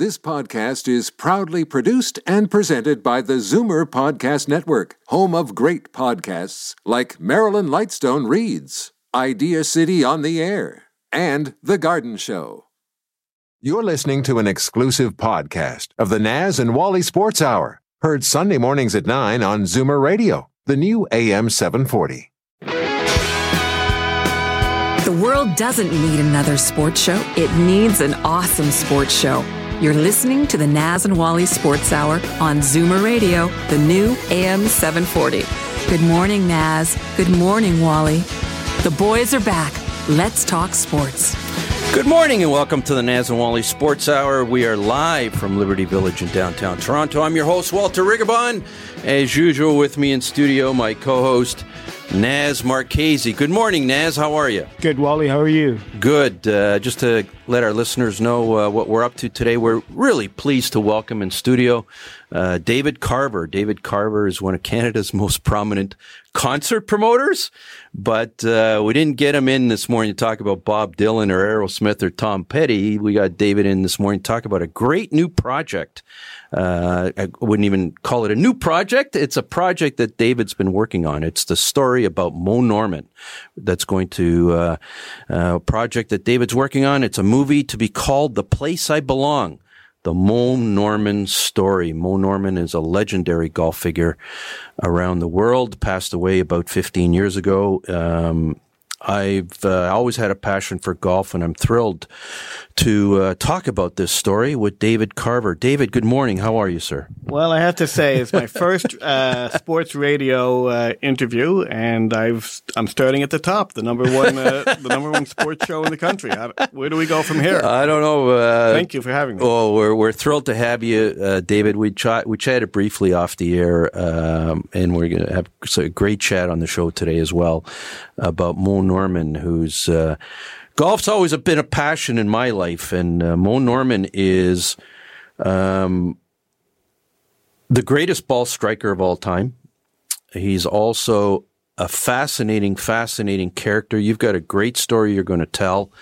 This podcast is proudly produced and presented by the Zoomer Podcast Network, home of great podcasts like Marilyn Lightstone Reads, Idea City on the Air, and The Garden Show. You're listening to an exclusive podcast of the Naz and Wally Sports Hour, heard Sunday mornings at 9 on Zoomer Radio, the new AM 740. The world doesn't need another sports show, it needs an awesome sports show. You're listening to the Naz and Wally Sports Hour on Zoomer Radio, the new AM 740. Good morning, Naz. Good morning, Wally. The boys are back. Let's talk sports. Good morning and welcome to the Naz and Wally Sports Hour. We are live from Liberty Village in downtown Toronto. I'm your host, Walter Rigabon. As usual, with me in studio, my co host, Naz Marchese. Good morning, Naz. How are you? Good, Wally. How are you? Good. Uh, just to let our listeners know uh, what we're up to today, we're really pleased to welcome in studio uh, David Carver. David Carver is one of Canada's most prominent concert promoters, but uh, we didn't get him in this morning to talk about Bob Dylan or Aerosmith or Tom Petty. We got David in this morning to talk about a great new project. Uh, I wouldn't even call it a new project. It's a project that David's been working on. It's the story about Moe Norman that's going to, uh, uh, project that David's working on. It's a movie to be called The Place I Belong. The Moe Norman story. Moe Norman is a legendary golf figure around the world, passed away about 15 years ago. Um, I've uh, always had a passion for golf, and I'm thrilled to uh, talk about this story with David Carver. David, good morning. How are you, sir? Well, I have to say, it's my first uh, sports radio uh, interview, and I've I'm starting at the top, the number one uh, the number one sports show in the country. How, where do we go from here? I don't know. Uh, Thank you for having me. Oh, we're we're thrilled to have you, David. We chat we chatted briefly off the air, um, and we're going to have a great chat on the show today as well about Moe Norman, who's uh, golf's always been a passion in my life, and uh, Moe Norman is um, the greatest ball striker of all time. He's also a fascinating, fascinating character. You've got a great story you're going to tell.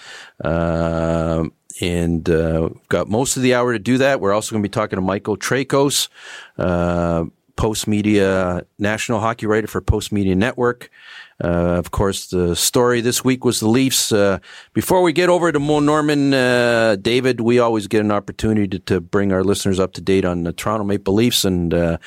Uh, and uh, got most of the hour to do that. We're also going to be talking to Michael Traikos, uh, Post Media national hockey writer for Post Media Network. Uh, of course, the story this week was the Leafs. Uh, before we get over to Moe Norman, uh, David, we always get an opportunity to, to, bring our listeners up to date on the Toronto Maple Leafs and uh,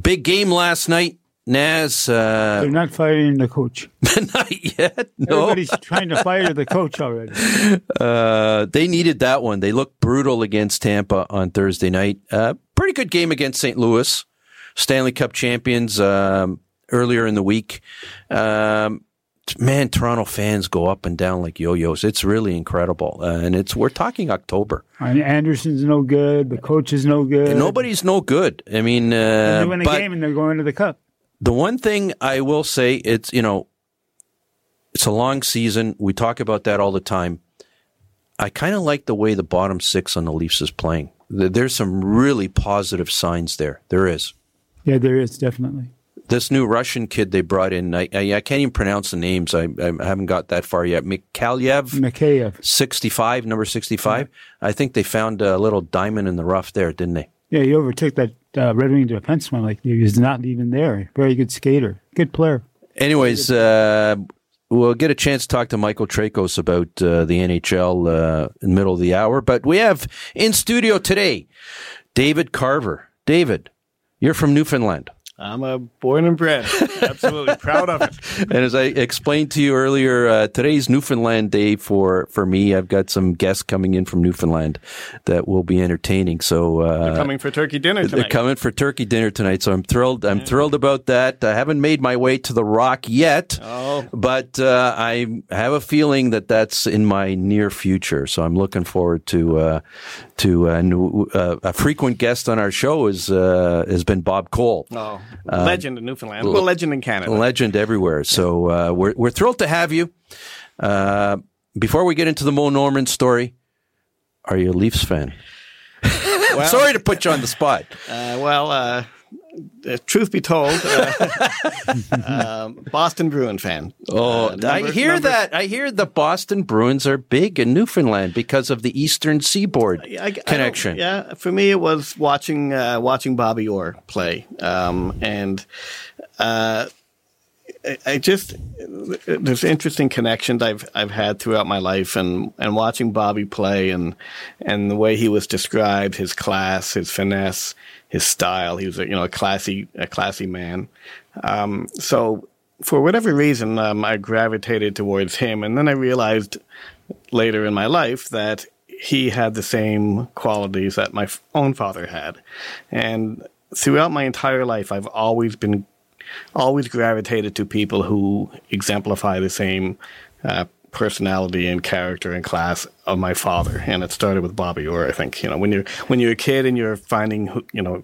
big game last night. Naz, uh, they're not firing the coach. not yet. No. Everybody's trying to fire the coach already. Uh, they needed that one. They looked brutal against Tampa on Thursday night. pretty good game against St. Louis, Stanley Cup champions. Um, earlier in the week. Um, man, Toronto fans go up and down like yo-yos. It's really incredible, uh, and it's we're talking October. And Anderson's no good. The coach is no good. And nobody's no good. I mean, uh, they win a game and they're going to the cup. The one thing I will say, it's you know, it's a long season. We talk about that all the time. I kind of like the way the bottom six on the Leafs is playing. There's some really positive signs there. There is. Yeah, there is definitely this new Russian kid they brought in, I, I, I can't even pronounce the names. I, I, haven't got that far yet. Mikhailiev, Mikheyev, 65, number 65. Yeah. I think they found a little diamond in the rough there, didn't they? Yeah, he overtook that uh, Red Wing defenseman like he was not even there. Very good skater, good player. Anyways, uh, we'll get a chance to talk to Michael Traikos about uh, the NHL uh, in the middle of the hour. But we have in studio today David Carver. David, you're from Newfoundland. I'm a born and bred. Absolutely proud of it. And as I explained to you earlier, uh, today's Newfoundland Day for for me. I've got some guests coming in from Newfoundland that will be entertaining. So uh, they're coming for turkey dinner tonight. They're coming for turkey dinner tonight. So I'm thrilled. I'm yeah. thrilled about that. I haven't made my way to the Rock yet, oh. but uh, I have a feeling that that's in my near future. So I'm looking forward to uh, to uh, a frequent guest on our show is uh, has been Bob Cole. Oh. Uh, legend in Newfoundland. Well, legend in Canada. Legend everywhere. So uh, we're we're thrilled to have you. Uh, before we get into the Moe Norman story, are you a Leafs fan? Well, Sorry to put you on the spot. Uh, well, uh, truth be told, uh, um, Boston Bruin fan. Oh, Uh, number- I hear number- that. I hear the Boston Bruins are big in Newfoundland because of the Eastern Seaboard I- I connection. yeah, for me, it was watching uh, watching Bobby Orr play, um, and uh, I, I just there's interesting connections I've I've had throughout my life, and, and watching Bobby play, and and the way he was described, his class, his finesse, his style. He was a, you know a classy a classy man. Um, so for whatever reason, um, I gravitated towards him, and then I realized later in my life that he had the same qualities that my own father had. And throughout my entire life, I've always been, always gravitated to people who exemplify the same uh, personality and character and class of my father. And it started with Bobby Orr, I think. You know, when you're when you're a kid and you're finding, who, you know,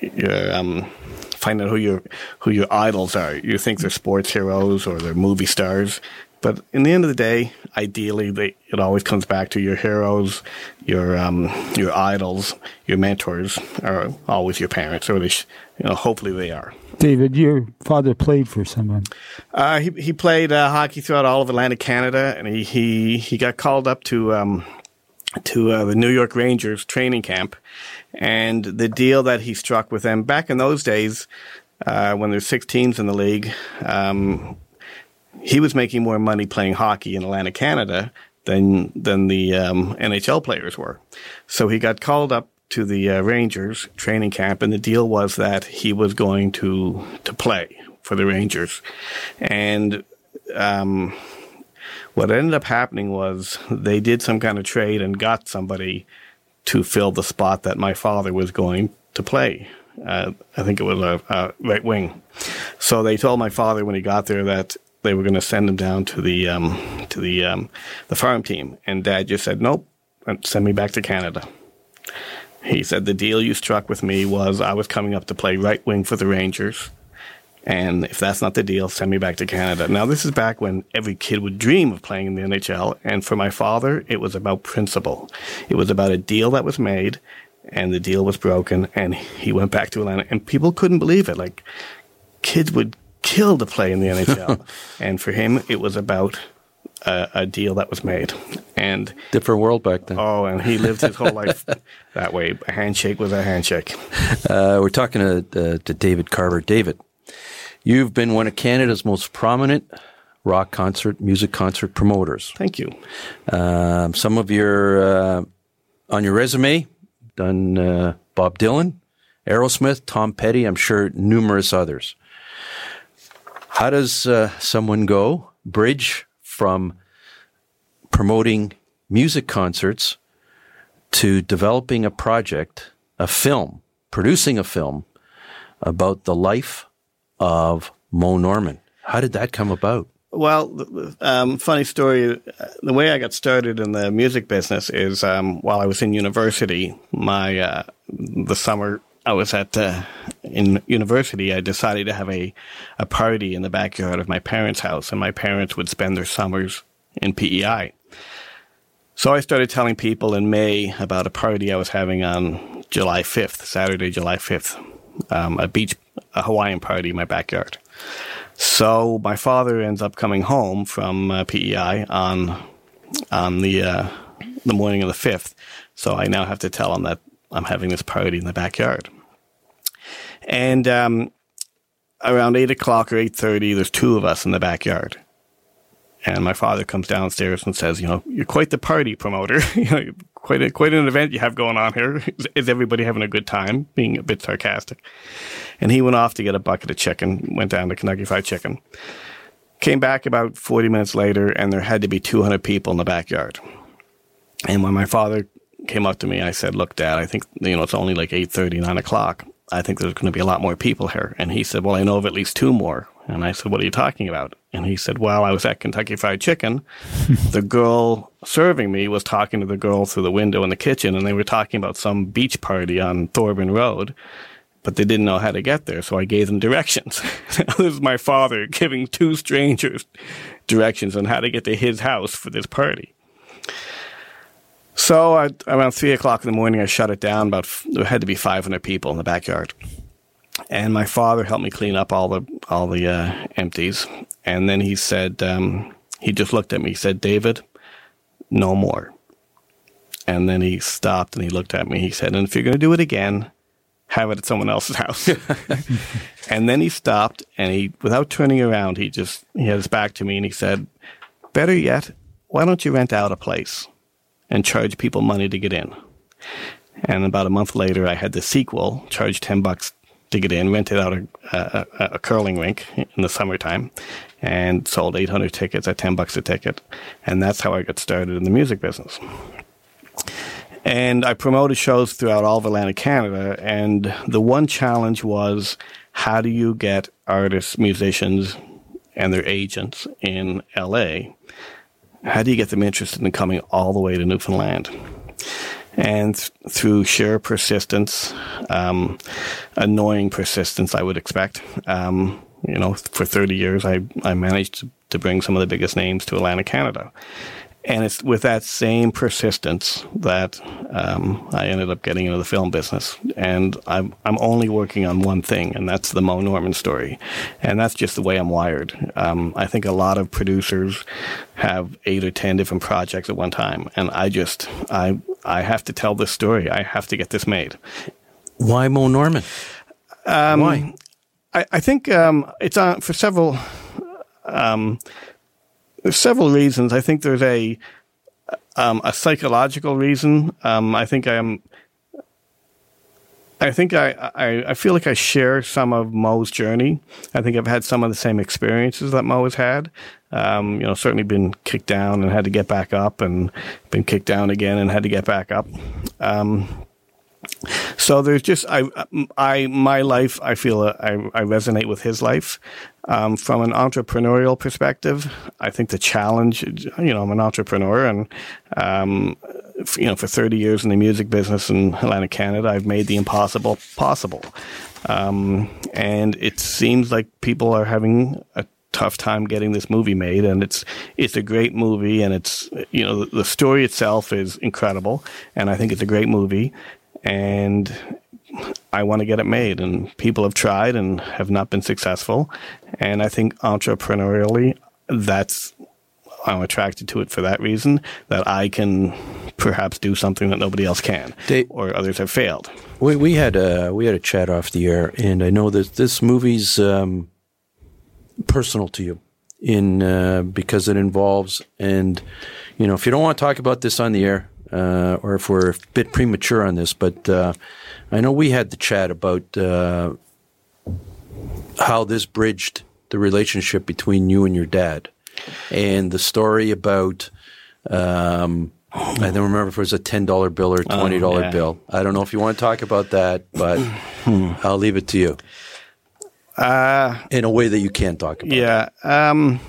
you're um, finding out who your who your idols are. You think they're sports heroes or they're movie stars, but in the end of the day, ideally, they, it always comes back to your heroes, your um, your idols, your mentors are always your parents, or they sh- you know hopefully they are. David, your father played for someone. Uh, he he played uh, hockey throughout all of Atlantic Canada, and he he, he got called up to um, to uh, the New York Rangers training camp, and the deal that he struck with them back in those days, uh, when there's six teams in the league, um, he was making more money playing hockey in Atlantic Canada than than the um, NHL players were. So he got called up to the uh, Rangers training camp, and the deal was that he was going to to play for the Rangers, and um, what ended up happening was they did some kind of trade and got somebody to fill the spot that my father was going to play. Uh, I think it was a, a right wing. So they told my father when he got there that they were going to send him down to the um, to the um, the farm team, and Dad just said, "Nope, send me back to Canada." He said the deal you struck with me was I was coming up to play right wing for the Rangers. And if that's not the deal, send me back to Canada. Now, this is back when every kid would dream of playing in the NHL. And for my father, it was about principle. It was about a deal that was made, and the deal was broken, and he went back to Atlanta. And people couldn't believe it. Like, kids would kill to play in the NHL. and for him, it was about a, a deal that was made. And Different world back then. oh, and he lived his whole life that way. A handshake was a handshake. Uh, we're talking to, uh, to David Carver. David, you've been one of Canada's most prominent rock concert, music concert promoters. Thank you. Um, some of your uh, on your resume, done uh, Bob Dylan, Aerosmith, Tom Petty. I'm sure numerous others. How does uh, someone go bridge from promoting music concerts to developing a project, a film, producing a film about the life of Moe Norman? How did that come about? Well, um, funny story. uh, The way I got started in the music business is um, while I was in university. My uh, the summer I was at uh, in university, I decided to have a a party in the backyard of my parents' house, and my parents would spend their summers in PEI. So I started telling people in May about a party I was having on July 5th, Saturday, July 5th, um, a beach, a Hawaiian party in my backyard. So my father ends up coming home from uh, PEI on on the uh, the morning of the fifth. So I now have to tell him that I'm having this party in the backyard. And um, around eight o'clock or eight thirty, there's two of us in the backyard. And my father comes downstairs and says, "You know, you're quite the party promoter. you know, quite a, quite an event you have going on here. Is, is everybody having a good time?" Being a bit sarcastic. And he went off to get a bucket of chicken. Went down to Kentucky Fried Chicken. Came back about 40 minutes later, and there had to be 200 people in the backyard. And when my father came up to me, I said, "Look, Dad, I think you know it's only like 8:30, 9 o'clock. I think there's going to be a lot more people here." And he said, "Well, I know of at least two more." And I said, "What are you talking about?" And he said, "Well, I was at Kentucky Fried Chicken. the girl serving me was talking to the girl through the window in the kitchen, and they were talking about some beach party on Thorburn Road." But they didn't know how to get there, so I gave them directions. this is my father giving two strangers directions on how to get to his house for this party. So I, around three o'clock in the morning, I shut it down. About there had to be 500 people in the backyard, and my father helped me clean up all the all the uh, empties. And then he said, um, he just looked at me. He said, "David, no more." And then he stopped and he looked at me. He said, "And if you're going to do it again, have it at someone else's house." and then he stopped and he, without turning around, he just he had his back to me and he said, "Better yet, why don't you rent out a place and charge people money to get in?" And about a month later, I had the sequel, charged ten bucks to get in, rented out a, a, a, curling rink in the summertime, and sold 800 tickets at 10 bucks a ticket. And that's how I got started in the music business. And I promoted shows throughout all of Atlantic Canada. And the one challenge was how do you get artists, musicians, and their agents in LA? How do you get them interested in coming all the way to Newfoundland? and th- through sheer persistence, um, annoying persistence, I would expect. Um, you know, for 30 years, I, I managed to, to bring some of the biggest names to Atlantic Canada. And it's with that same persistence that um, I ended up getting into the film business. And I'm, I'm only working on one thing, and that's the Moe Norman story. And that's just the way I'm wired. Um, I think a lot of producers have eight or ten different projects at one time, and I just I I have to tell this story. I have to get this made. Why Moe Norman? Um, Why? I, I think um, it's on for several. Um, there's several reasons. I think there's a um, a psychological reason. Um, I think I'm. I think I, I, I feel like I share some of Moe's journey. I think I've had some of the same experiences that Moe has had. Um, you know, certainly been kicked down and had to get back up, and been kicked down again and had to get back up. Um, so there's just I I my life I feel uh, I I resonate with his life. Um, from an entrepreneurial perspective, I think the challenge, you know, I'm an entrepreneur and, um, you know, for 30 years in the music business in Atlantic Canada, I've made the impossible possible. Um, and it seems like people are having a tough time getting this movie made and it's it's a great movie and it's you know the, the story itself is incredible and I think it's a great movie and I want to get it made. And people have tried and have not been successful. And I think entrepreneurially, that's I'm attracted to it for that reason that I can perhaps do something that nobody else can, they, or others have failed. We we had a we had a chat off the air, and I know that this movie's um, personal to you in uh, because it involves and you know if you don't want to talk about this on the air uh, or if we're a bit premature on this, but uh, I know we had the chat about uh, how this bridged the relationship between you and your dad, and the story about. Um, I don't remember if it was a ten dollar bill or a oh, twenty dollar oh, yeah. bill. I don't know if you want to talk about that, but I'll leave it to you. Uh, in a way that you can't talk about. Yeah. Um,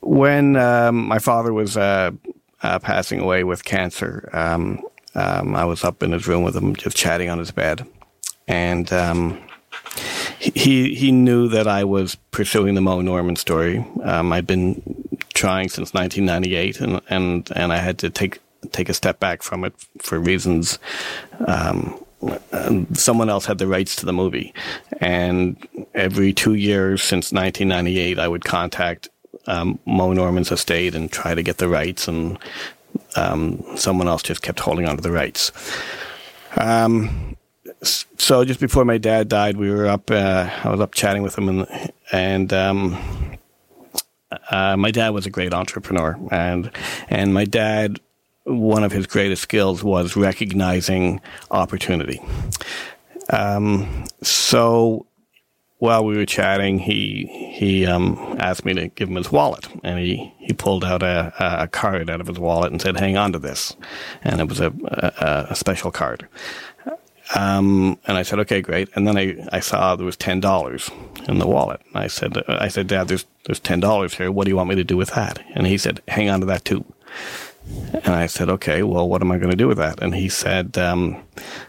when um, my father was uh, passing away with cancer, um, um, I was up in his room with him, just chatting on his bed, and um, he he knew that I was pursuing the Moe Norman story. Um, I'd been trying since 1998, and and and I had to take take a step back from it for reasons. Um, someone else had the rights to the movie, and every two years since 1998, I would contact um, Moe Norman's estate and try to get the rights, and um, someone else just kept holding on to the rights. Um, so just before my dad died, we were up. Uh, I was up chatting with him, and and um, uh, my dad was a great entrepreneur, and and my dad, one of his greatest skills was recognizing opportunity. Um, so while we were chatting, he he um, asked me to give him his wallet, and he, he pulled out a, a card out of his wallet and said, "Hang on to this," and it was a a, a special card. Um, and I said, "Okay, great." And then I, I saw there was ten dollars in the wallet. And I said, "I said, Dad, there's there's ten dollars here. What do you want me to do with that?" And he said, "Hang on to that too." And I said, "Okay, well, what am I going to do with that?" And he said, um,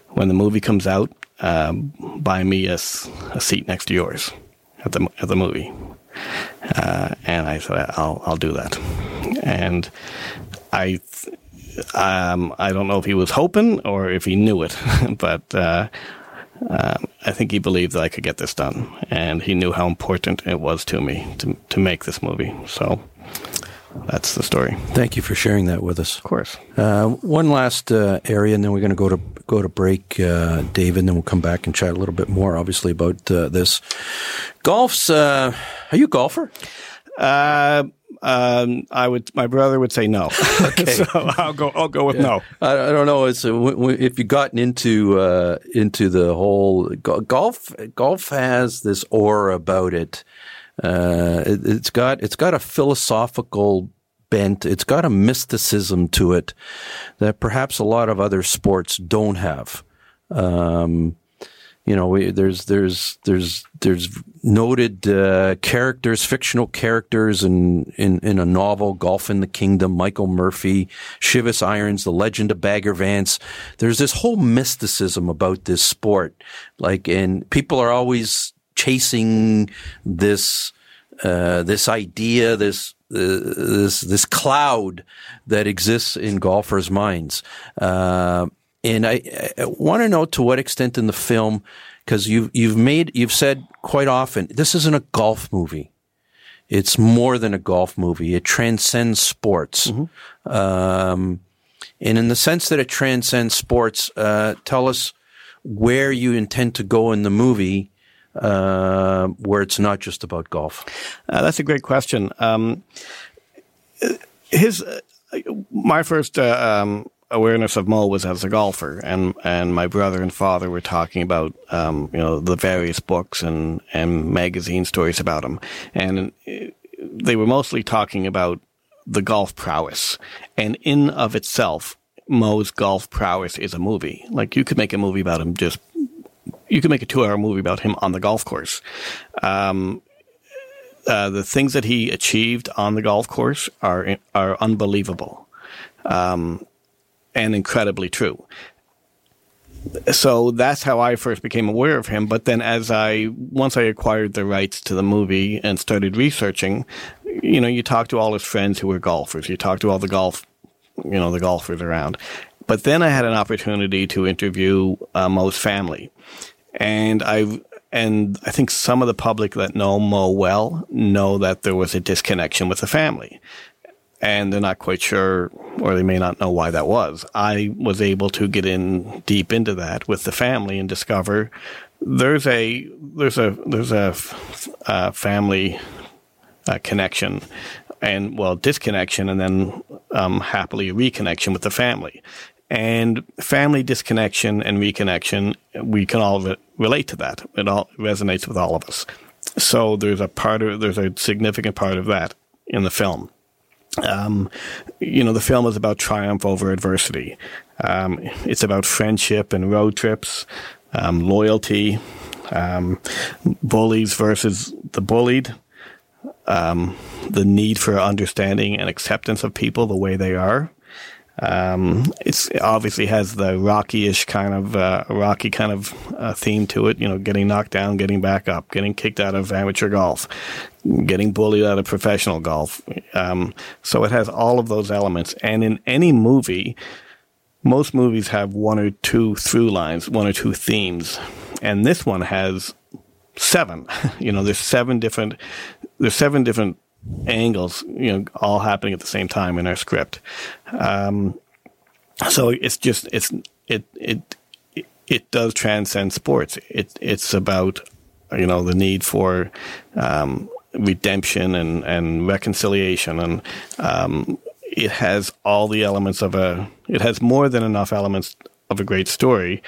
"When the movie comes out, um, buy me a, a, seat next to yours at the at the movie. Uh, and I said, I'll I'll do that. And I um, I don't know if he was hoping or if he knew it, but uh, um, I think he believed that I could get this done, and he knew how important it was to me to to make this movie. So that's the story. Thank you for sharing that with us. Of course. Uh, one last uh, area, and then we're going to go to go to break, uh, David, and then we'll come back and chat a little bit more, obviously, about uh, this. Golf's. Uh, are you a golfer? Uh, um, I would. My brother would say no. Okay. so I'll go. I'll go with yeah. no. I, I, don't know. It's if you've gotten into uh, into the whole golf. Golf has this aura about it. Uh, it. It's got it's got a philosophical bent. It's got a mysticism to it that perhaps a lot of other sports don't have. Um, you know, we, there's there's there's there's noted uh, characters, fictional characters in, in in a novel, Golf in the Kingdom, Michael Murphy, Shivas Irons, The Legend of Bagger Vance. There's this whole mysticism about this sport, like, and people are always chasing this uh, this idea, this uh, this this cloud that exists in golfers' minds. Uh, and I, I want to know to what extent in the film, because you've you've made you've said quite often this isn't a golf movie. It's more than a golf movie. It transcends sports. Mm-hmm. Um, and in the sense that it transcends sports, uh, tell us where you intend to go in the movie uh, where it's not just about golf? Uh, that's a great question. Um, his, uh, my first uh, um, awareness of Moe was as a golfer, and and my brother and father were talking about um, you know the various books and and magazine stories about him, and they were mostly talking about the golf prowess, and in of itself, Moe's golf prowess is a movie. Like you could make a movie about him just you could make a two-hour movie about him on the golf course. Um, uh, the things that he achieved on the golf course are are unbelievable, um, and incredibly true. So that's how I first became aware of him. But then, as I once I acquired the rights to the movie and started researching, you know, you talk to all his friends who were golfers. You talk to all the golf, you know, the golfers around. But then I had an opportunity to interview uh, Moe's family, and I and I think some of the public that know Moe well know that there was a disconnection with the family. And they're not quite sure, or they may not know why that was. I was able to get in deep into that with the family and discover there's a there's a there's a, a family uh, connection and well disconnection and then um, happily reconnection with the family and family disconnection and reconnection, we can all re- relate to that. It all resonates with all of us. So there's a part of, there's a significant part of that in the film. Um, you know, the film is about triumph over adversity. Um, it's about friendship and road trips, um, loyalty, um, bullies versus the bullied, um, the need for understanding and acceptance of people the way they are. Um, it's it obviously has the Rocky-ish kind of uh, Rocky kind of uh, theme to it. You know, getting knocked down, getting back up, getting kicked out of amateur golf, getting bullied out of professional golf. Um, so it has all of those elements. And in any movie, most movies have one or two through lines, one or two themes, and this one has seven. you know, there's seven different. There's seven different angles, you know, all happening at the same time in our script. Um, so it's just it's it it it does transcend sports. It it's about you know the need for um, redemption and and reconciliation, and um, it has all the elements of a. It has more than enough elements of a great story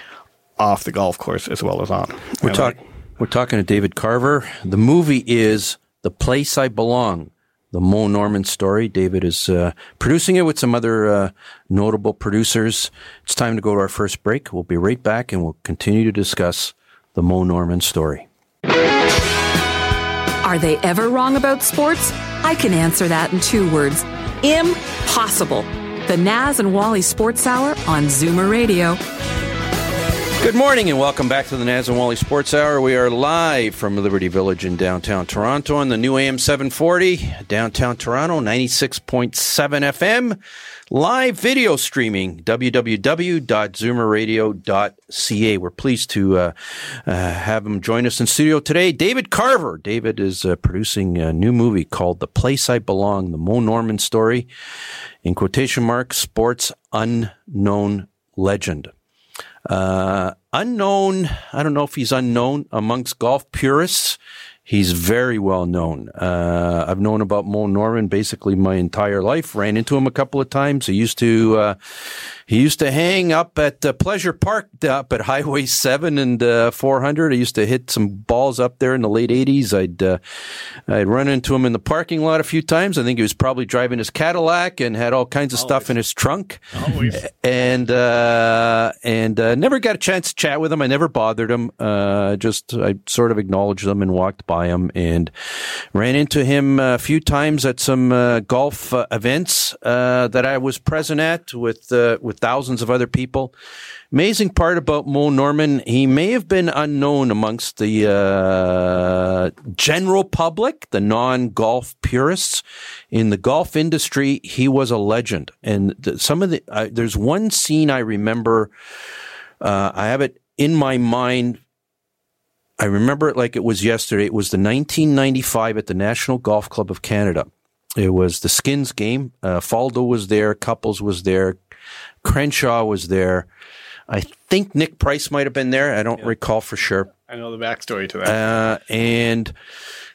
off the golf course as well as on. We're talking. We're talking to David Carver. The movie is the Place I Belong, the Moe Norman story. David is uh, producing it with some other uh, notable producers. It's time to go to our first break. We'll be right back and we'll continue to discuss the Moe Norman story. Are they ever wrong about sports? I can answer that in two words impossible. The Naz and Wally Sports Hour on Zoomer Radio. Good morning and welcome back to the Naz and Wally Sports Hour. We are live from Liberty Village in downtown Toronto on the new AM 740, downtown Toronto, 96.7 FM. Live video streaming, www.zoomerradio.ca. We're pleased to uh, uh, have him join us in studio today. David Carver. David is uh, producing a new movie called The Place I Belong, the Moe Norman story, in quotation marks, sports unknown legend. Uh, unknown, I don't know if he's unknown amongst golf purists. He's very well known. Uh, I've known about Moe Norman basically my entire life. Ran into him a couple of times. He used to uh, he used to hang up at uh, Pleasure Park up at Highway 7 and uh, 400. I used to hit some balls up there in the late 80s. I'd, uh, I'd run into him in the parking lot a few times. I think he was probably driving his Cadillac and had all kinds of Always. stuff in his trunk. Always. And, uh, and uh, never got a chance to chat with him. I never bothered him. Uh, just, I sort of acknowledged him and walked by him and ran into him a few times at some golf events that I was present at with, with thousands of other people. Amazing part about Moe Norman, he may have been unknown amongst the uh, general public, the non-golf purists. In the golf industry, he was a legend. And the, some of the uh, there's one scene I remember. Uh, I have it in my mind I remember it like it was yesterday. It was the 1995 at the National Golf Club of Canada. It was the Skins game. Uh, Faldo was there. Couples was there. Crenshaw was there. I think Nick Price might have been there. I don't yeah. recall for sure. I know the backstory to that. Uh, and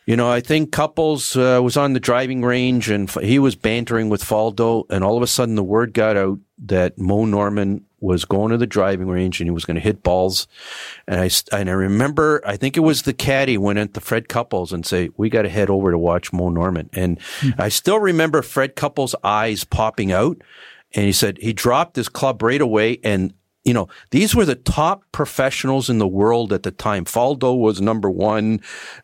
you know, I think Couples uh, was on the driving range and he was bantering with Faldo, and all of a sudden the word got out that Moe Norman was going to the driving range and he was going to hit balls. And I, and I remember, I think it was the caddy went into Fred Couples and say, we got to head over to watch Moe Norman. And mm-hmm. I still remember Fred Couples' eyes popping out and he said he dropped his club right away. And, you know, these were the top professionals in the world at the time. Faldo was number one.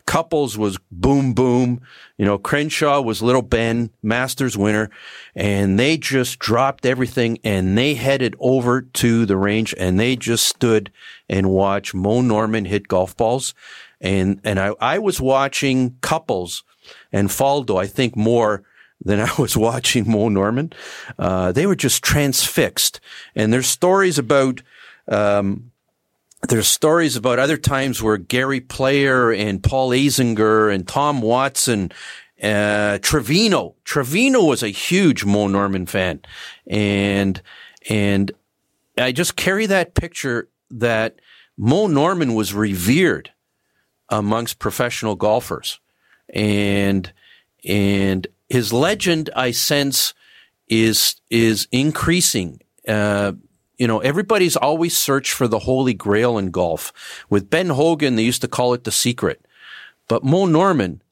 Couples was boom, boom. You know, Crenshaw was little Ben, Masters winner. And they just dropped everything and they headed over to the range and they just stood and watched Moe Norman hit golf balls. And, and I, I was watching Couples and Faldo, I think more than I was watching Moe Norman. Uh, they were just transfixed. And there's stories about, um, there's stories about other times where Gary Player and Paul Azinger and Tom Watson, uh, Trevino, Trevino was a huge Moe Norman fan. And, and I just carry that picture that Moe Norman was revered amongst professional golfers. And, and his legend, I sense, is is increasing. Uh, you know, everybody's always searched for the holy grail in golf. With Ben Hogan, they used to call it the secret. But Moe Norman,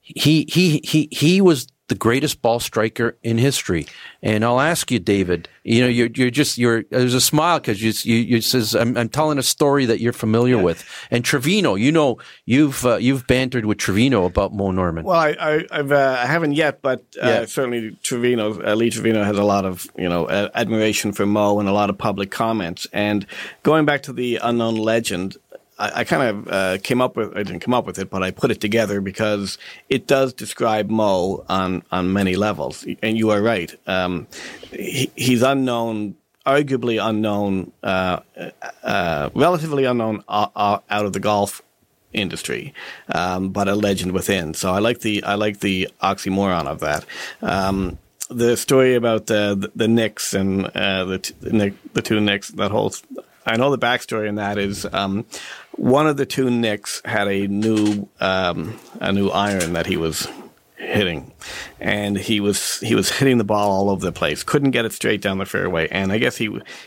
he he he he was the greatest ball striker in history. And I'll ask you, David. You know, you're you're just you're. There's a smile because you you, you says I'm, I'm telling a story that you're familiar yeah. with. And Trevino, you know, you've uh, you've bantered with Trevino about Moe Norman. Well, I I, I've, uh, I haven't yet, but uh, yeah. certainly Trevino, uh, Lee Trevino has a lot of you know admiration for Moe and a lot of public comments. And going back to the unknown legend, I, I kind of uh, came up with I didn't come up with it, but I put it together because it does describe Moe on on many levels. And you are right. Um, he, he's unknown, arguably unknown, uh, uh, relatively unknown uh, uh, out of the golf industry, um, but a legend within. So I like the I like the oxymoron of that. Um, the story about the the, the Nicks and uh, the, t- the the two Nicks, that whole I know the backstory in that is um, one of the two Nicks had a new um, a new iron that he was hitting, and he was he was hitting the ball all over the place. Couldn't get it straight down the fairway, and I guess he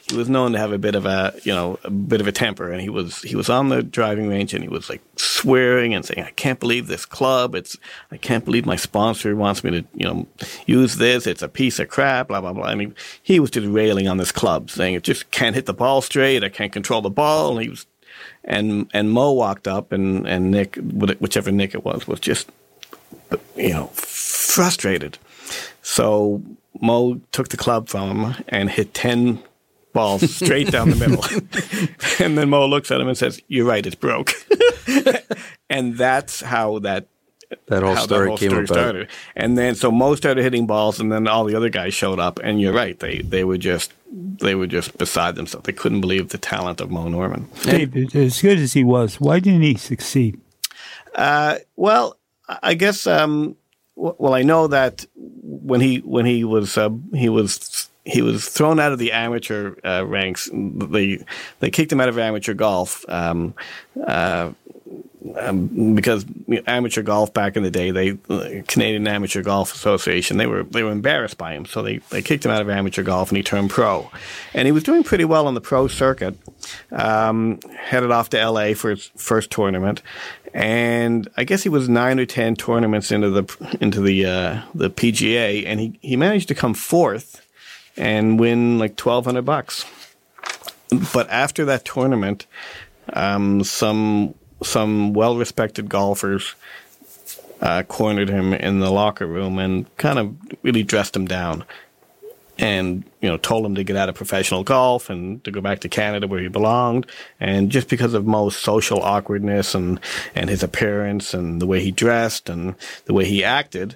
he was known to have a bit of a you know a bit of a temper. And he was he was on the driving range, and he was like swearing and saying, "I can't believe this club. It's I can't believe my sponsor wants me to you know use this. It's a piece of crap." Blah blah blah. I mean, he was just railing on this club, saying it just can't hit the ball straight. I can't control the ball, and he was. And and Moe walked up, and, and Nick, whichever Nick it was, was just you know, frustrated. So Moe took the club from him and hit 10 balls straight down the middle. and then Moe looks at him and says, "You're right, it's broke." and that's how that that whole how story that whole came story about. started. And then so Moe started hitting balls, and then all the other guys showed up. And you're right, they they were just they were just beside themselves. They couldn't believe the talent of Moe Norman. David, as good as he was, why didn't he succeed? Uh, well, I guess. Um, well, I know that when he when he was uh, he was he was thrown out of the amateur uh, ranks. They they kicked him out of amateur golf. Um, uh, um, because you know, amateur golf back in the day, they uh, Canadian Amateur Golf Association, they were they were embarrassed by him, so they, they kicked him out of amateur golf, and he turned pro, and he was doing pretty well on the pro circuit. Um, headed off to L.A. for his first tournament, and I guess he was nine or ten tournaments into the into the uh, the PGA, and he he managed to come fourth and win like twelve hundred bucks. But after that tournament, um, some some well respected golfers uh, cornered him in the locker room and kind of really dressed him down. And you know, told him to get out of professional golf and to go back to Canada where he belonged. And just because of Moe's social awkwardness and and his appearance and the way he dressed and the way he acted,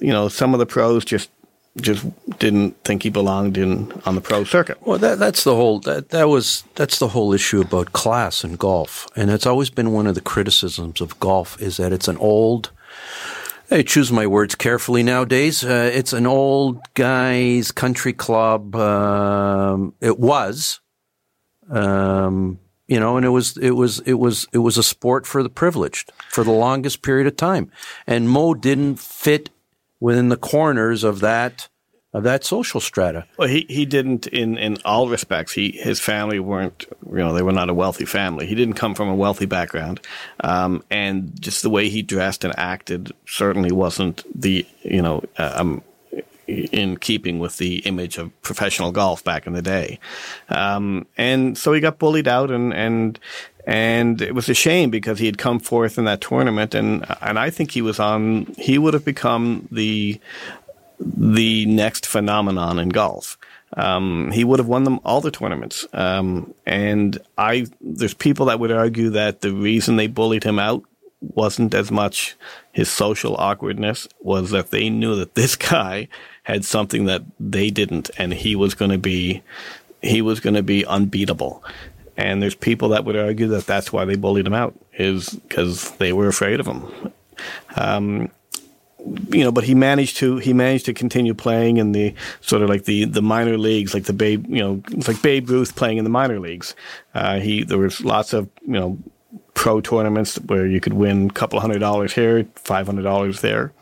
you know, some of the pros just just didn't think he belonged in on the pro circuit. Well, that, that's the whole that, that was that's the whole issue about class and golf, and it's always been one of the criticisms of golf is that it's an old. I choose my words carefully nowadays. Uh, it's an old guys' country club. Um, it was, um, you know, and it was it was it was it was a sport for the privileged for the longest period of time, and Moe didn't fit within the corners of that of that social strata. Well, he, he didn't in, in all respects. He his family weren't you know they were not a wealthy family. He didn't come from a wealthy background, um, and just the way he dressed and acted certainly wasn't the you know um, in keeping with the image of professional golf back in the day. Um, and so he got bullied out, and and and it was a shame because he had come forth in that tournament, and and I think he was on. He would have become the the next phenomenon in golf. Um, he would have won them all the tournaments. Um, and I, there's people that would argue that the reason they bullied him out wasn't as much his social awkwardness, was that they knew that this guy had something that they didn't, and he was going to be, he was going to be unbeatable. And there's people that would argue that that's why they bullied him out, is because they were afraid of him. Um, you know, but he managed to he managed to continue playing in the sort of like the the minor leagues, like the Babe, you know, it's like Babe Ruth playing in the minor leagues. Uh, he there was lots of you know pro tournaments where you could win a couple hundred dollars here, five hundred dollars there,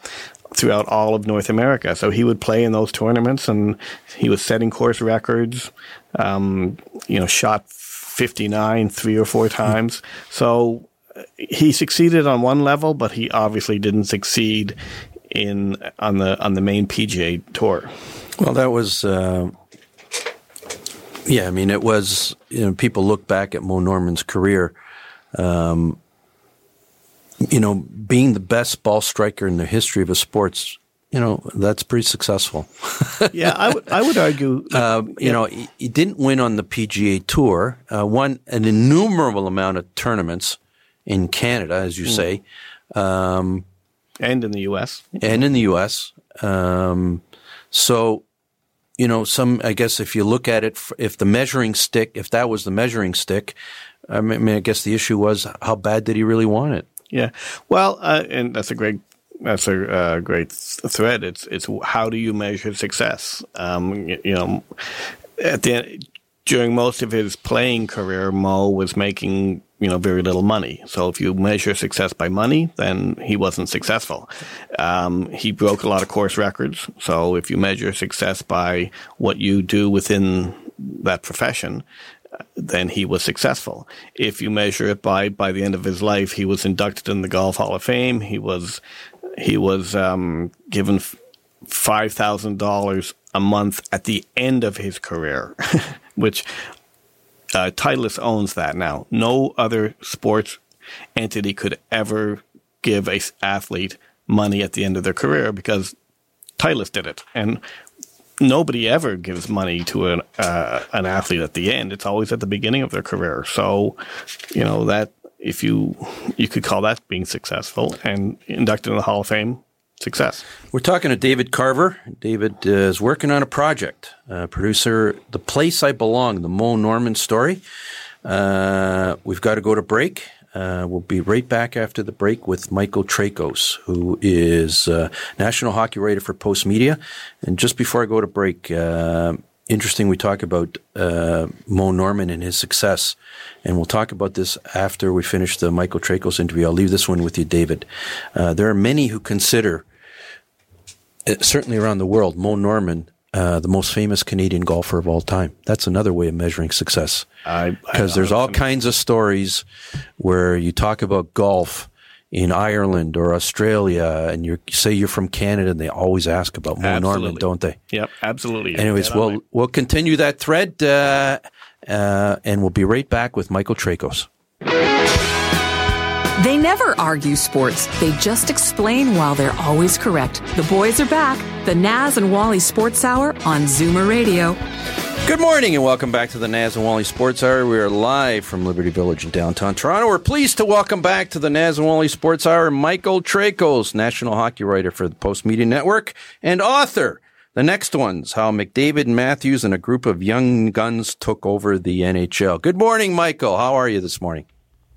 throughout all of North America. So he would play in those tournaments, and he was setting course records. Um, you know, shot fifty nine three or four times. So he succeeded on one level, but he obviously didn't succeed in on the on the main PGA tour. Well, that was, uh, yeah. I mean, it was. You know, people look back at Moe Norman's career. Um, you know, being the best ball striker in the history of a sports. You know, that's pretty successful. yeah, I would I would argue. Uh, you know, he, he, didn't win on the PGA Tour. Uh, won an innumerable amount of tournaments in Canada, as you mm. say, um, and in the U.S. and in the U.S. Um, so, you know, some I guess if you look at it, if the measuring stick, if that was the measuring stick, I mean, I guess the issue was how bad did he really want it? Yeah, well, uh, and that's a great that's a uh, great thread. It's it's how do you measure success? Um, you, know, at the end, during most of his playing career, Moe was making you know very little money. So if you measure success by money, then he wasn't successful. Um, he broke a lot of course records. So if you measure success by what you do within that profession, then he was successful. If you measure it by by the end of his life, he was inducted in the Golf Hall of Fame. He was he was um, given five thousand dollars a month at the end of his career, which uh, Titleist owns that now. No other sports entity could ever give a athlete money at the end of their career because Titleist did it, and nobody ever gives money to an uh, an athlete at the end. It's always at the beginning of their career. So, you know that if you you could call that being successful and inducted in the Hall of Fame, success. We're talking to David Carver. David uh, is working on a project. Uh, producer, The Place I Belong, the Moe Norman story. Uh, we've got to go to break. Uh, we'll be right back after the break with Michael Traikos, who is uh, national hockey writer for Postmedia. And just before I go to break, interesting we talk about uh, Moe Norman and his success. And we'll talk about this after we finish the Michael Traikos interview. I'll leave this one with you, David. Uh, there are many who consider, uh, certainly around the world, Moe Norman uh, the most famous Canadian golfer of all time. That's another way of measuring success. Because there's all kinds of stories where you talk about golf in Ireland or Australia, and you say you're from Canada, and they always ask about Moe Norman, don't they? Yep, absolutely. Anyways, we'll we'll continue that thread, uh, uh, and we'll be right back with Michael Traikos. They never argue sports. They just explain while they're always correct. The boys are back. The Naz and Wally Sports Hour on Zoomer Radio. Good morning and welcome back to the Naz and Wally Sports Hour. We are live from Liberty Village in downtown Toronto. We're pleased to welcome back to the Naz and Wally Sports Hour Michael Traikos, national hockey writer for the Postmedia Network and author. The next one's how McDavid Matthews and a group of young guns took over the NHL. Good morning, Michael. How are you this morning?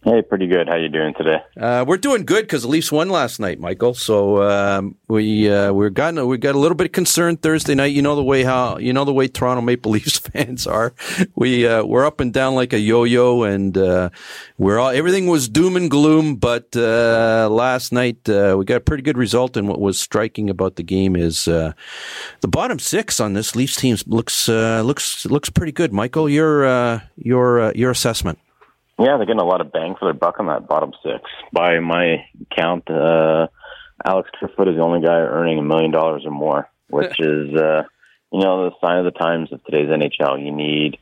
Hey, pretty good. How you doing today? Uh, we're doing good because the Leafs won last night, Michael. So um, we uh, we got we got a little bit concerned Thursday night. You know the way how you know the way Toronto Maple Leafs fans are. We uh, we're up and down like a yo-yo, and uh, we're all everything was doom and gloom. But uh, last night uh, we got a pretty good result, and what was striking about the game is the bottom six on this Leafs team looks looks looks pretty good. Michael, your your your assessment. Yeah, they're getting a lot of bang for their buck on that bottom six. By my count, uh, Alex Kerfoot is the only guy earning a million dollars or more, which is, uh, you know, the sign of the times of today's NHL. You need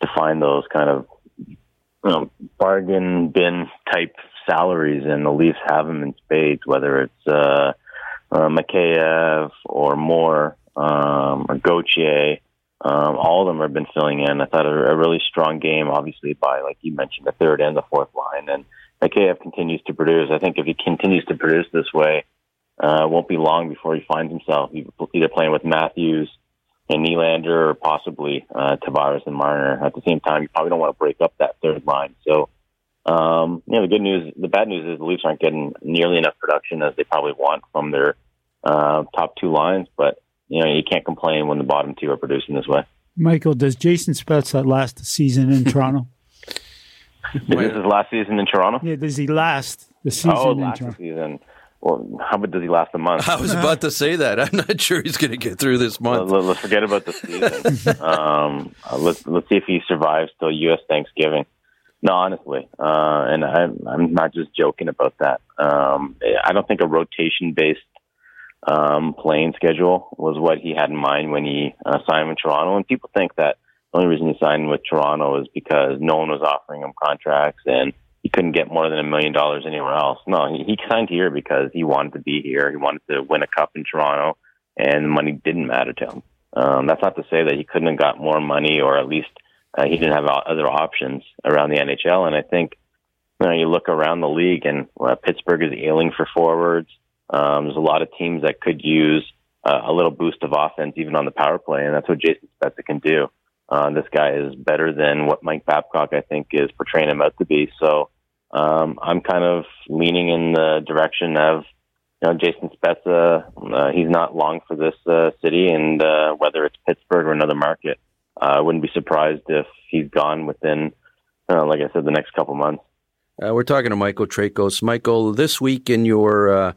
to find those kind of, you know, bargain bin type salaries, and the Leafs have them in spades, whether it's uh, uh, Mikheyev or Moore um, or Gauthier um, all of them have been filling in. I thought a, a really strong game, obviously by like you mentioned, the third and the fourth line. And Mikheyev continues to produce. I think if he continues to produce this way, uh, it won't be long before he finds himself either playing with Matthews and Nylander or possibly uh, Tavares and Marner. At the same time, you probably don't want to break up that third line. So, um, you know, the good news, the bad news is the Leafs aren't getting nearly enough production as they probably want from their uh, top two lines. But you know, you can't complain when the bottom two are producing this way. Michael, does Jason Spezza last the season in Toronto? Is this his last season in Toronto? Yeah, does he last the season oh, in last Toronto? season. Well, how about does he last a month? I was about to say that. I'm not sure he's going to get through this month. Let, us forget about the season. um, uh, let's let's see if he survives till U.S. Thanksgiving. No, honestly, uh, and I'm I'm not just joking about that. Um, I don't think a rotation based um, playing schedule was what he had in mind when he uh, signed with Toronto. And people think that the only reason he signed with Toronto is because no one was offering him contracts and he couldn't get more than a million dollars anywhere else. No, he, he signed here because he wanted to be here. He wanted to win a cup in Toronto, and the money didn't matter to him. Um, that's not to say that he couldn't have got more money, or at least uh, he didn't have other options around the NHL. And I think you know you look around the league, and uh, Pittsburgh is ailing for forwards. Um, there's a lot of teams that could use uh, a little boost of offense even on the power play, and that's what Jason Spezza can do. Uh, this guy is better than what Mike Babcock, I think, is portraying him out to be. So um, I'm kind of leaning in the direction of you know, Jason Spezza. Uh, he's not long for this uh, city, and uh, whether it's Pittsburgh or another market, uh, I wouldn't be surprised if he's gone within, uh, like I said, the next couple months. Uh, we're talking to Michael Traikos. Michael, this week in your uh,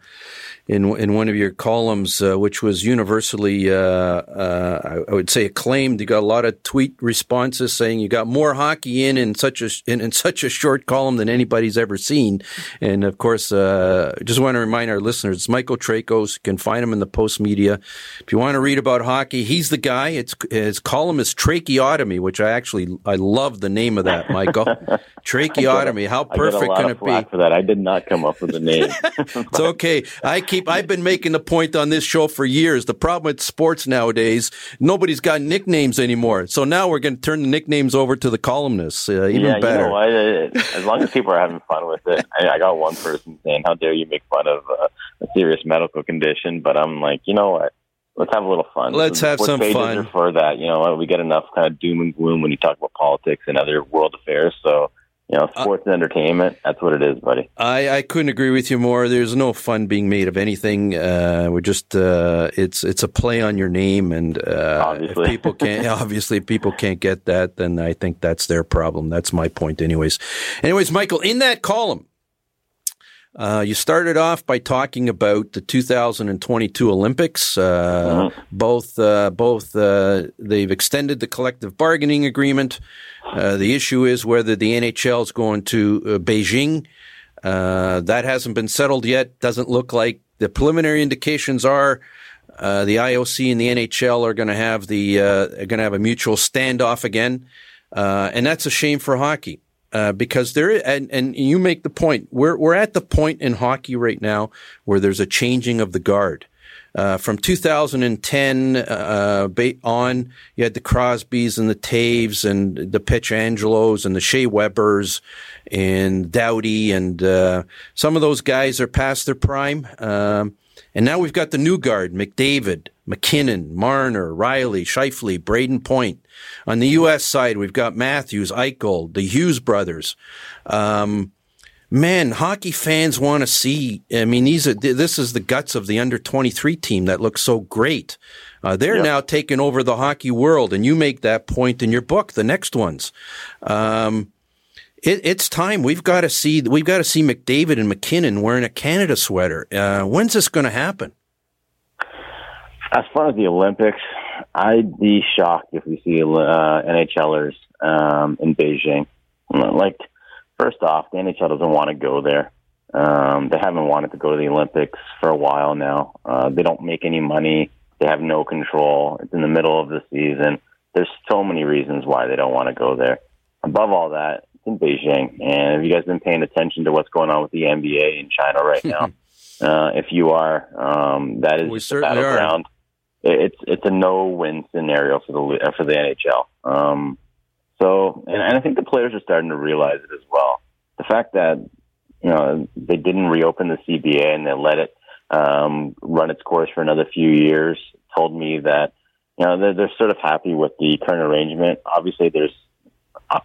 in in one of your columns, uh, which was universally, uh, uh, I would say, acclaimed, you got a lot of tweet responses saying you got more hockey in in such a in, in such a short column than anybody's ever seen. And of course, uh, just want to remind our listeners, it's Michael Traikos. You can find him in the Post Media. If you want to read about hockey, he's the guy. It's his column is Tracheotomy, which I actually I love the name of that, Michael. Tracheotomy. How perfect perfect can it be? For that, I did not come up with the name. it's okay. I keep. I've been making the point on this show for years. The problem with sports nowadays, nobody's got nicknames anymore. So now we're going to turn the nicknames over to the columnists. Uh, even yeah, better. You know, I, as long as people are having fun with it, I, I got one person saying, "How dare you make fun of uh, a serious medical condition?" But I'm like, you know what? let's have a little fun. Let's have some fun. for that, you know, we get enough kind of doom and gloom when you talk about politics and other world affairs. So, you know, sports uh, and entertainment, that's what it is, buddy. I, I couldn't agree with you more. There's no fun being made of anything. Uh, we're just, uh, it's, it's a play on your name. And, uh, obviously. people can't, obviously people can't get that, then I think that's their problem. That's my point anyways. Anyways, Michael, in that column, uh, you started off by talking about the 2022 Olympics. Uh, mm-hmm. Both, uh, both uh, they've extended the collective bargaining agreement. Uh, the issue is whether the NHL is going to uh, Beijing. that hasn't been settled yet. Doesn't look like the preliminary indications are. the IOC and the NHL are going to have the are going to have a mutual standoff again, and that's a shame for hockey uh, because there and and you make the point we're we're at the point in hockey right now where there's a changing of the guard. Uh, from 2010 uh, on, you had the Crosbys and the Toews and the Pietrangelos and the Shea Webers and Doughty and uh, some of those guys are past their prime. Um, and now we've got the new guard, McDavid, MacKinnon, Marner, Rielly, Scheifele, Brayden Point. On the U.S. side, we've got Matthews, Eichel, the Hughes brothers. Um, man, hockey fans want to see. I mean, these are this is the guts of the under twenty three team that looks so great. Uh, they're now taking over the hockey world, and you make that point in your book. The next ones, um, it, it's time. We've got to see. We've got to see McDavid and MacKinnon wearing a Canada sweater. Uh, when's this going to happen? As far as the Olympics, I'd be shocked if we see uh, NHLers um, in Beijing. Like, first off, the NHL doesn't want to go there. Um, they haven't wanted to go to the Olympics for a while now. Uh, they don't make any money. They have no control. It's in the middle of the season. There's so many reasons why they don't want to go there. Above all that, in Beijing. And have you guys been paying attention to what's going on with the NBA in China right now? uh, if you are, um, that is we the battleground. Are it's it's a no win scenario for the for the NHL. Um, so, and, and I think the players are starting to realize it as well. The fact that you know they didn't reopen the CBA and they let it um, run its course for another few years told me that you know they're, they're sort of happy with the current arrangement. Obviously, there's uh,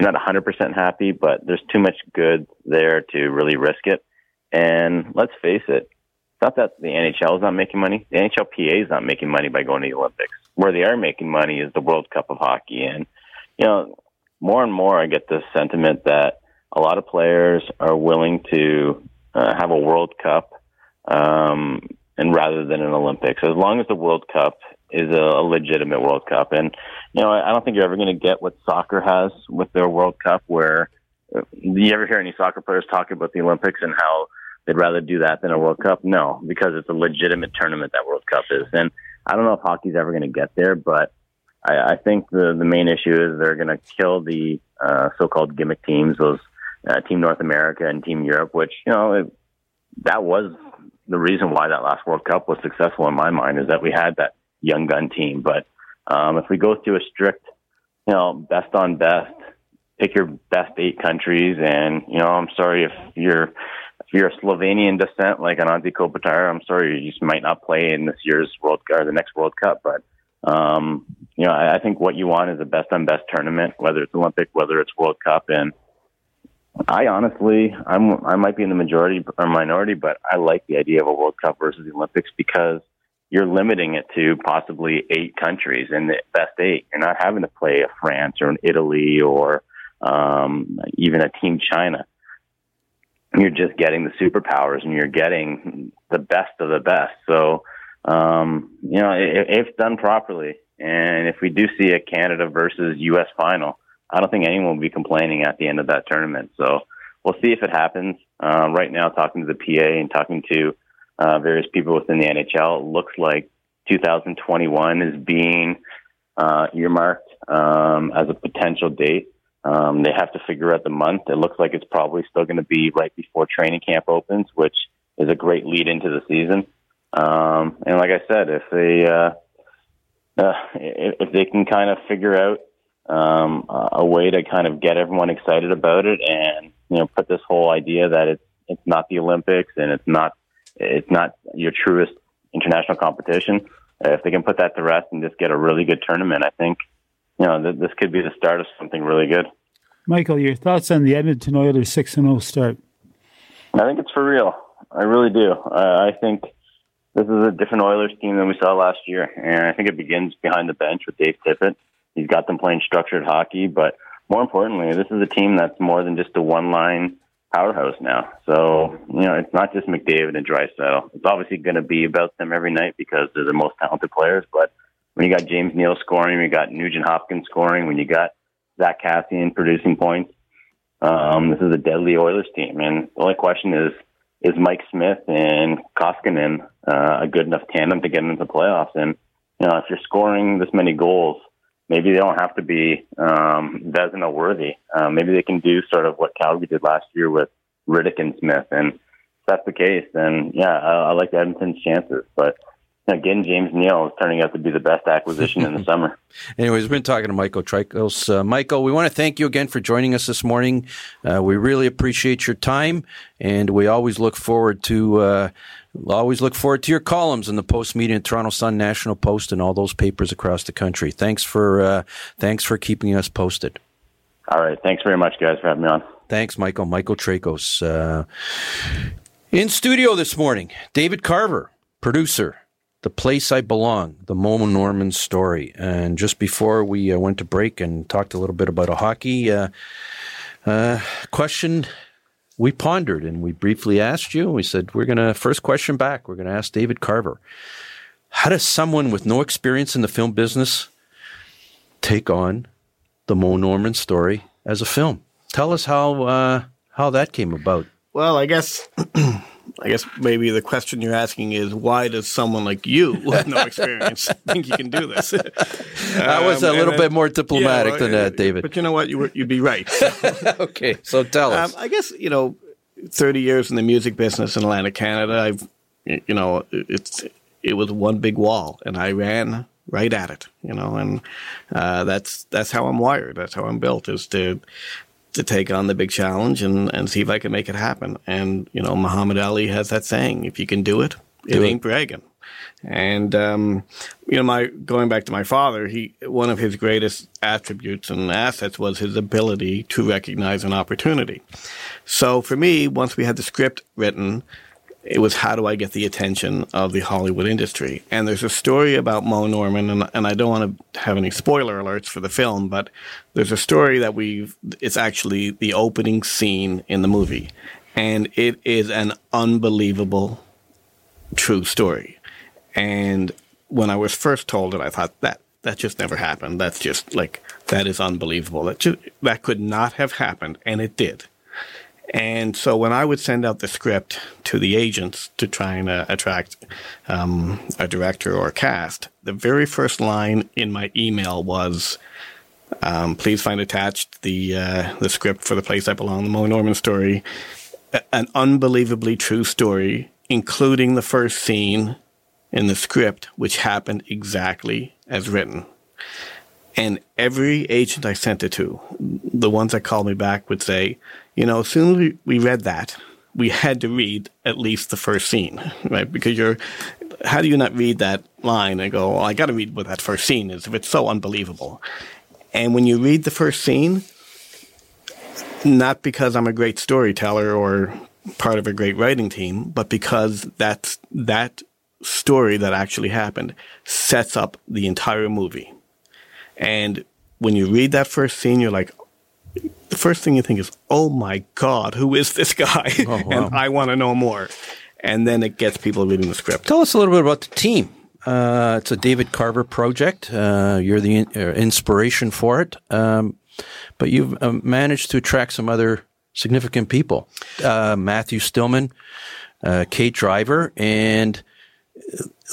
not 100% happy, but there's too much good there to really risk it. And let's face it, not that the NHL is not making money. The NHLPA is not making money by going to the Olympics. Where they are making money is the World Cup of hockey. And, you know, more and more I get this sentiment that a lot of players are willing to uh, have a World Cup um, and rather than an Olympics, as long as the World Cup is a, a legitimate World Cup. And, you know, I, I don't think you're ever going to get what soccer has with their World Cup where uh, you ever hear any soccer players talking about the Olympics and how they'd rather do that than a World Cup? No, because it's a legitimate tournament that World Cup is. And I don't know if hockey's ever going to get there, but I, I think the the main issue is they're going to kill the uh, so-called gimmick teams, those uh, Team North America and Team Europe, which you know it, that was the reason why that last World Cup was successful in my mind is that we had that young gun team. But um, if we go through a strict, you know, best on best, pick your best eight countries, and you know, I'm sorry if you're if you're a Slovenian descent like Anze Kopitar, I'm sorry, you just might not play in this year's World Cup or the next World Cup. But um, you know, I, I think what you want is a best on best tournament, whether it's Olympic, whether it's World Cup, and I honestly, I'm I might be in the majority or minority, but I like the idea of a World Cup versus the Olympics because you're limiting it to possibly eight countries and the best eight. You're not having to play a France or an Italy or um, even a Team China you're just getting the superpowers and you're getting the best of the best. So, um, you know, if, if done properly, and if we do see a Canada versus U.S. final, I don't think anyone will be complaining at the end of that tournament. So we'll see if it happens. Uh, right now, talking to the PA and talking to uh, various people within the NHL, it looks like 2021 is being uh, earmarked um, as a potential date. Um, they have to figure out the month. It looks like it's probably still going to be right before training camp opens, which is a great lead into the season. Um, and like I said, if they uh, uh, if they can kind of figure out um, a way to kind of get everyone excited about it, and you know, put this whole idea that it's it's not the Olympics and it's not it's not your truest international competition. Uh, if they can put that to rest and just get a really good tournament, I think you know th- this could be the start of something really good. Michael, your thoughts on the Edmonton Oilers six and zero oh start? I think it's for real. I really do. I think this is a different Oilers team than we saw last year, and I think it begins behind the bench with Dave Tippett. He's got them playing structured hockey, but more importantly, this is a team that's more than just a one-line powerhouse now. So you know, it's not just McDavid and Draisaitl. It's obviously going to be about them every night because they're the most talented players. But when you got James Neal scoring, when you got Nugent Hopkins scoring, when you got Zack Kassian producing points, um, this is a deadly Oilers team. And the only question is is Mike Smith and Koskinen uh, a good enough tandem to get them into the playoffs? And you know, if you're scoring this many goals, maybe they don't have to be um, Vezina worthy. Uh, maybe they can do sort of what Calgary did last year with Rittich and Smith. And if that's the case, then yeah, I, I like Edmonton's chances. But again, James Neal is turning out to be the best acquisition in the summer. Anyways, we've been talking to Michael Traikos. Uh, Michael, we want to thank you again for joining us this morning. Uh, we really appreciate your time, and we always look forward to uh, always look forward to your columns in the Post Media, and Toronto Sun, National Post, and all those papers across the country. Thanks for uh, thanks for keeping us posted. All right, thanks very much, guys, for having me on. Thanks, Michael. Michael Traikos. Uh, in studio this morning, David Carver, producer the Place I Belong, the Moe Norman story. And just before we uh, went to break and talked a little bit about a hockey uh, uh, question, we pondered and we briefly asked you. We said, we're going to, first question back, we're going to ask David Carver. How does someone with no experience in the film business take on the Moe Norman story as a film? Tell us how uh, how that came about. Well, I guess I guess maybe the question you're asking is why does someone like you with no experience think you can do this? I was a um, little bit more diplomatic yeah, well, than that, David. But you know what? You would be right. okay, so tell us. Um, I guess you know, 30 years in the music business in Atlantic Canada. I've you know, it's it was one big wall, and I ran right at it. You know, and uh, that's that's how I'm wired. That's how I'm built. Is to to take on the big challenge and, and see if I can make it happen. And, you know, Muhammad Ali has that saying, if you can do it, it do ain't it. bragging. And, um, you know, my, going back to my father, he, one of his greatest attributes and assets was his ability to recognize an opportunity. So for me, once we had the script written, it was how do I get the attention of the Hollywood industry? And there's a story about Moe Norman, and, and I don't want to have any spoiler alerts for the film, but there's a story that we've, it's actually the opening scene in the movie. And it is an unbelievable true story. And when I was first told it, I thought that that just never happened. That's just like that is unbelievable. That just, that could not have happened, and it did. And so when I would send out the script to the agents to try and uh, attract um, a director or a cast, the very first line in my email was, um, "Please find attached the uh, the script for the place I belong, the Moe Norman story, an unbelievably true story, including the first scene in the script, which happened exactly as written." And every agent I sent it to, the ones that called me back would say, you know, as soon as we, read that, we had to read at least the first scene, right? Because you're, how do you not read that line and go, well, I got to read what that first scene is if it's so unbelievable? And when you read the first scene, not because I'm a great storyteller or part of a great writing team, but because that's, that story that actually happened sets up the entire movie. And when you read that first scene, you're like, the first thing you think is, oh my God, who is this guy? Oh, wow. and I want to know more. And then it gets people reading the script. Tell us a little bit about the team. Uh, it's a David Carver project. Uh, you're the in- uh, inspiration for it. Um, but you've uh, managed to attract some other significant people. Uh, Matthew Stillman, uh, Kate Driver, and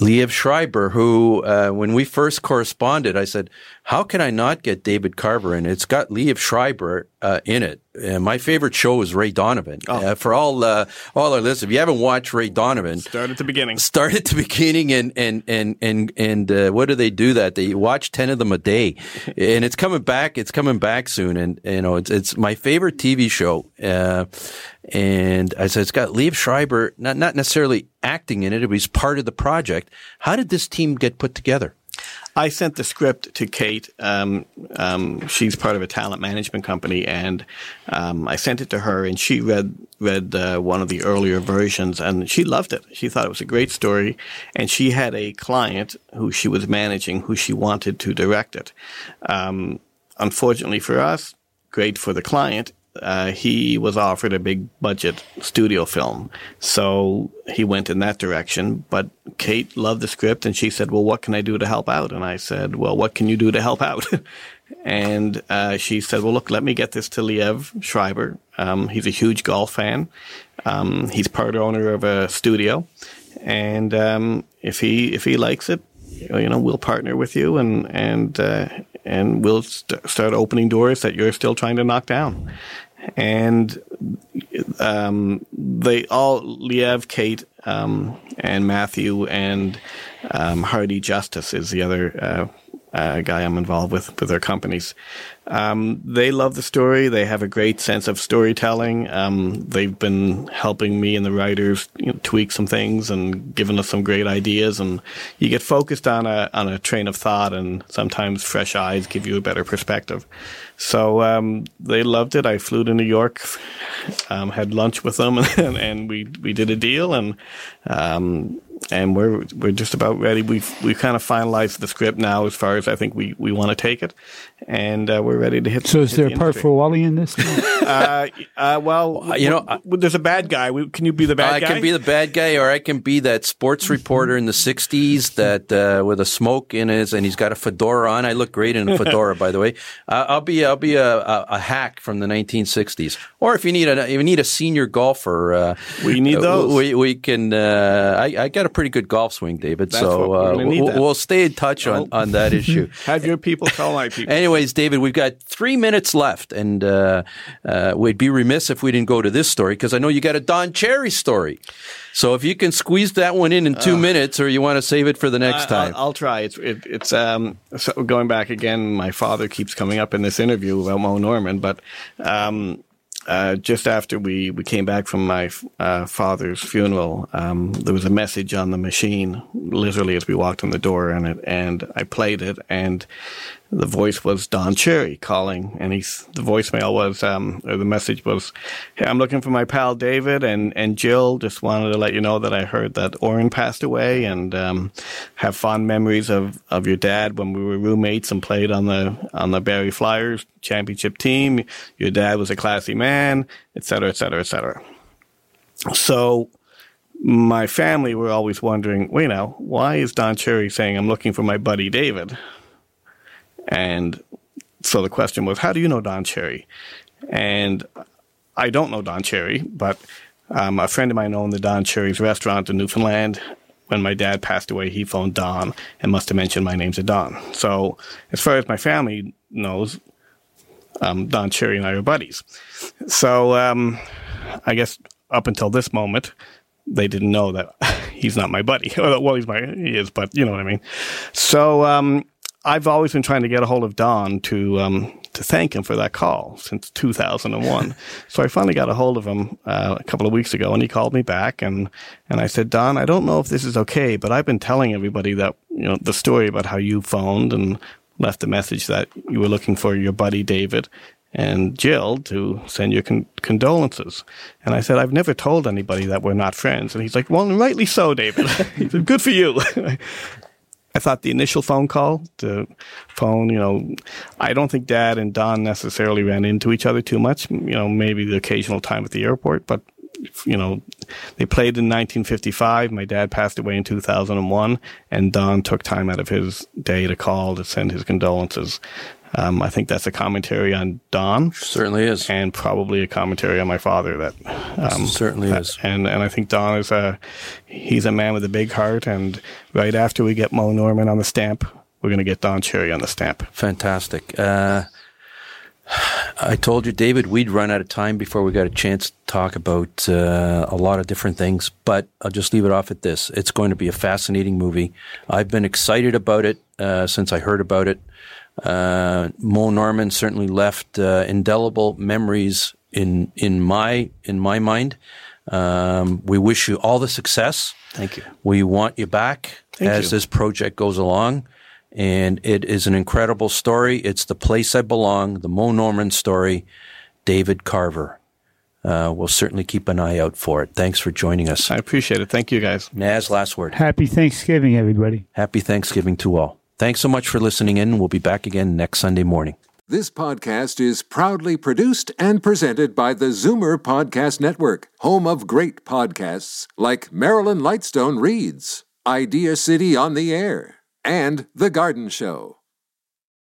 Liev Schreiber, who, uh, when we first corresponded, I said, how can I not get David Carver in? It's got Liev Schreiber uh, in it. And my favorite show is Ray Donovan. Oh. Uh, for all uh, all our listeners, if you haven't watched Ray Donovan, start at the beginning. Start at the beginning, and and and and and uh, what do they do? That they watch ten of them a day, and it's coming back. It's coming back soon, and you know it's it's my favorite TV show. Uh, and I said it's got Liev Schreiber, not not necessarily acting in it, but he's part of the project. How did this team get put together? I sent the script to Kate. Um, um, she's part of a talent management company, and um, I sent it to her, and she read read uh, one of the earlier versions, and she loved it. She thought it was a great story, and she had a client who she was managing, who she wanted to direct it. Um, unfortunately for us, great for the client uh, he was offered a big budget studio film. So he went in that direction. But Kate loved the script and she said, Well, what can I do to help out? And I said, Well, what can you do to help out? and uh, she said, Well, look, let me get this to Liev Schreiber. Um, he's a huge golf fan. Um, he's part owner of a studio. And um, if he if he likes it, you know, we'll partner with you and and uh, and we'll st- start opening doors that you're still trying to knock down and um, they all Liev, Kate, um, and Matthew, and um, Hardy Justice is the other uh, uh, guy I'm involved with with their companies. Um, they love the story. They have a great sense of storytelling. Um, they've been helping me and the writers you know, tweak some things and giving us some great ideas. And you get focused on a on a train of thought, and sometimes fresh eyes give you a better perspective. So um, they loved it. I flew to New York, um, had lunch with them, and, and, we we did a deal, and um, and we're we're just about ready. We've we've kind of finalized the script now, as far as I think we, we want to take it, and uh, we're ready to hit. So, is hit there the a part for Wally in this? uh, uh, well, you know, w- there's a bad guy. Can you be the bad I guy? I can be the bad guy, or I can be that sports reporter in the '60s that uh, with a smoke in his and he's got a fedora on. I look great in a fedora, by the way. Uh, I'll be I'll be a, a, a, hack from the 1960s, or if you need a if you need a senior golfer, uh, we need those. We we can. I, I got a pretty good golf swing, David. That's so uh, we'll, we'll, stay in touch on, on that issue. Have your people call my people. Anyways, David, we've got three minutes left, and uh, uh, we'd be remiss if we didn't go to this story because I know you got a Don Cherry story. So if you can squeeze that one in in two uh, minutes, or you want to save it for the next time, I'll, I'll try. It's it, it's um, so going back again. My father keeps coming up in this interview about Moe Norman, but um, uh, just after we, we came back from my uh, father's funeral, um, there was a message on the machine, literally as we walked in the door, and it, and I played it, and the voice was Don Cherry calling, and he's the voicemail was um, or the message was, "Hey, I'm looking for my pal David and and Jill. Just wanted to let you know that I heard that Oren passed away, and um, have fond memories of of your dad when we were roommates and played on the on the Barrie Flyers championship team. Your dad was a classy man, et cetera, et cetera, et cetera." So my family were always wondering, wait know, why is Don Cherry saying I'm looking for my buddy David? And so the question was, how do you know Don Cherry? And I don't know Don Cherry, but um, a friend of mine owned the Don Cherry's restaurant in Newfoundland. When my dad passed away, he phoned Don and must have mentioned my name's a Don. So as far as my family knows, um, Don Cherry and I are buddies. So um, I guess up until this moment, they didn't know that he's not my buddy. well, he's my he is, but you know what I mean. So um, I've always been trying to get a hold of Don to um, to thank him for that call since 2001. so I finally got a hold of him uh, a couple of weeks ago, and he called me back, and and I said, Don, I don't know if this is okay, but I've been telling everybody that you know the story about how you phoned and left a message that you were looking for your buddy David and Jill to send your con- condolences. And I said, I've never told anybody that we're not friends. And he's like, well, rightly so, David. he said, good for you. I thought the initial phone call, the phone, you know, I don't think Dad and Don necessarily ran into each other too much. You know, maybe the occasional time at the airport, but you know, they played in 1955. My dad passed away in 2001, and Don took time out of his day to call to send his condolences. Um, I think that's a commentary on Don. Certainly is. And probably a commentary on my father. That um, certainly is. And and I think Don is a he's a man with a big heart. And right after we get Moe Norman on the stamp, we're going to get Don Cherry on the stamp. Fantastic. Uh, I told you, David, we'd run out of time before we got a chance to talk about uh, a lot of different things, but I'll just leave it off at this. It's going to be a fascinating movie. I've been excited about it uh, since I heard about it. Uh, Moe Norman certainly left uh, indelible memories in in my in my mind. Um, we wish you all the success. Thank you. We want you back Thank as you. this project goes along and it is an incredible story. It's the place I belong, the Moe Norman story. David Carver. Uh, we'll certainly keep an eye out for it. Thanks for joining us. I appreciate it. Thank you, guys. Naz, last word. Happy Thanksgiving, everybody. Happy Thanksgiving to all. Thanks so much for listening in. We'll be back again next Sunday morning. This podcast is proudly produced and presented by the Zoomer Podcast Network, home of great podcasts like Marilyn Lightstone Reads, Idea City on the Air, and The Garden Show.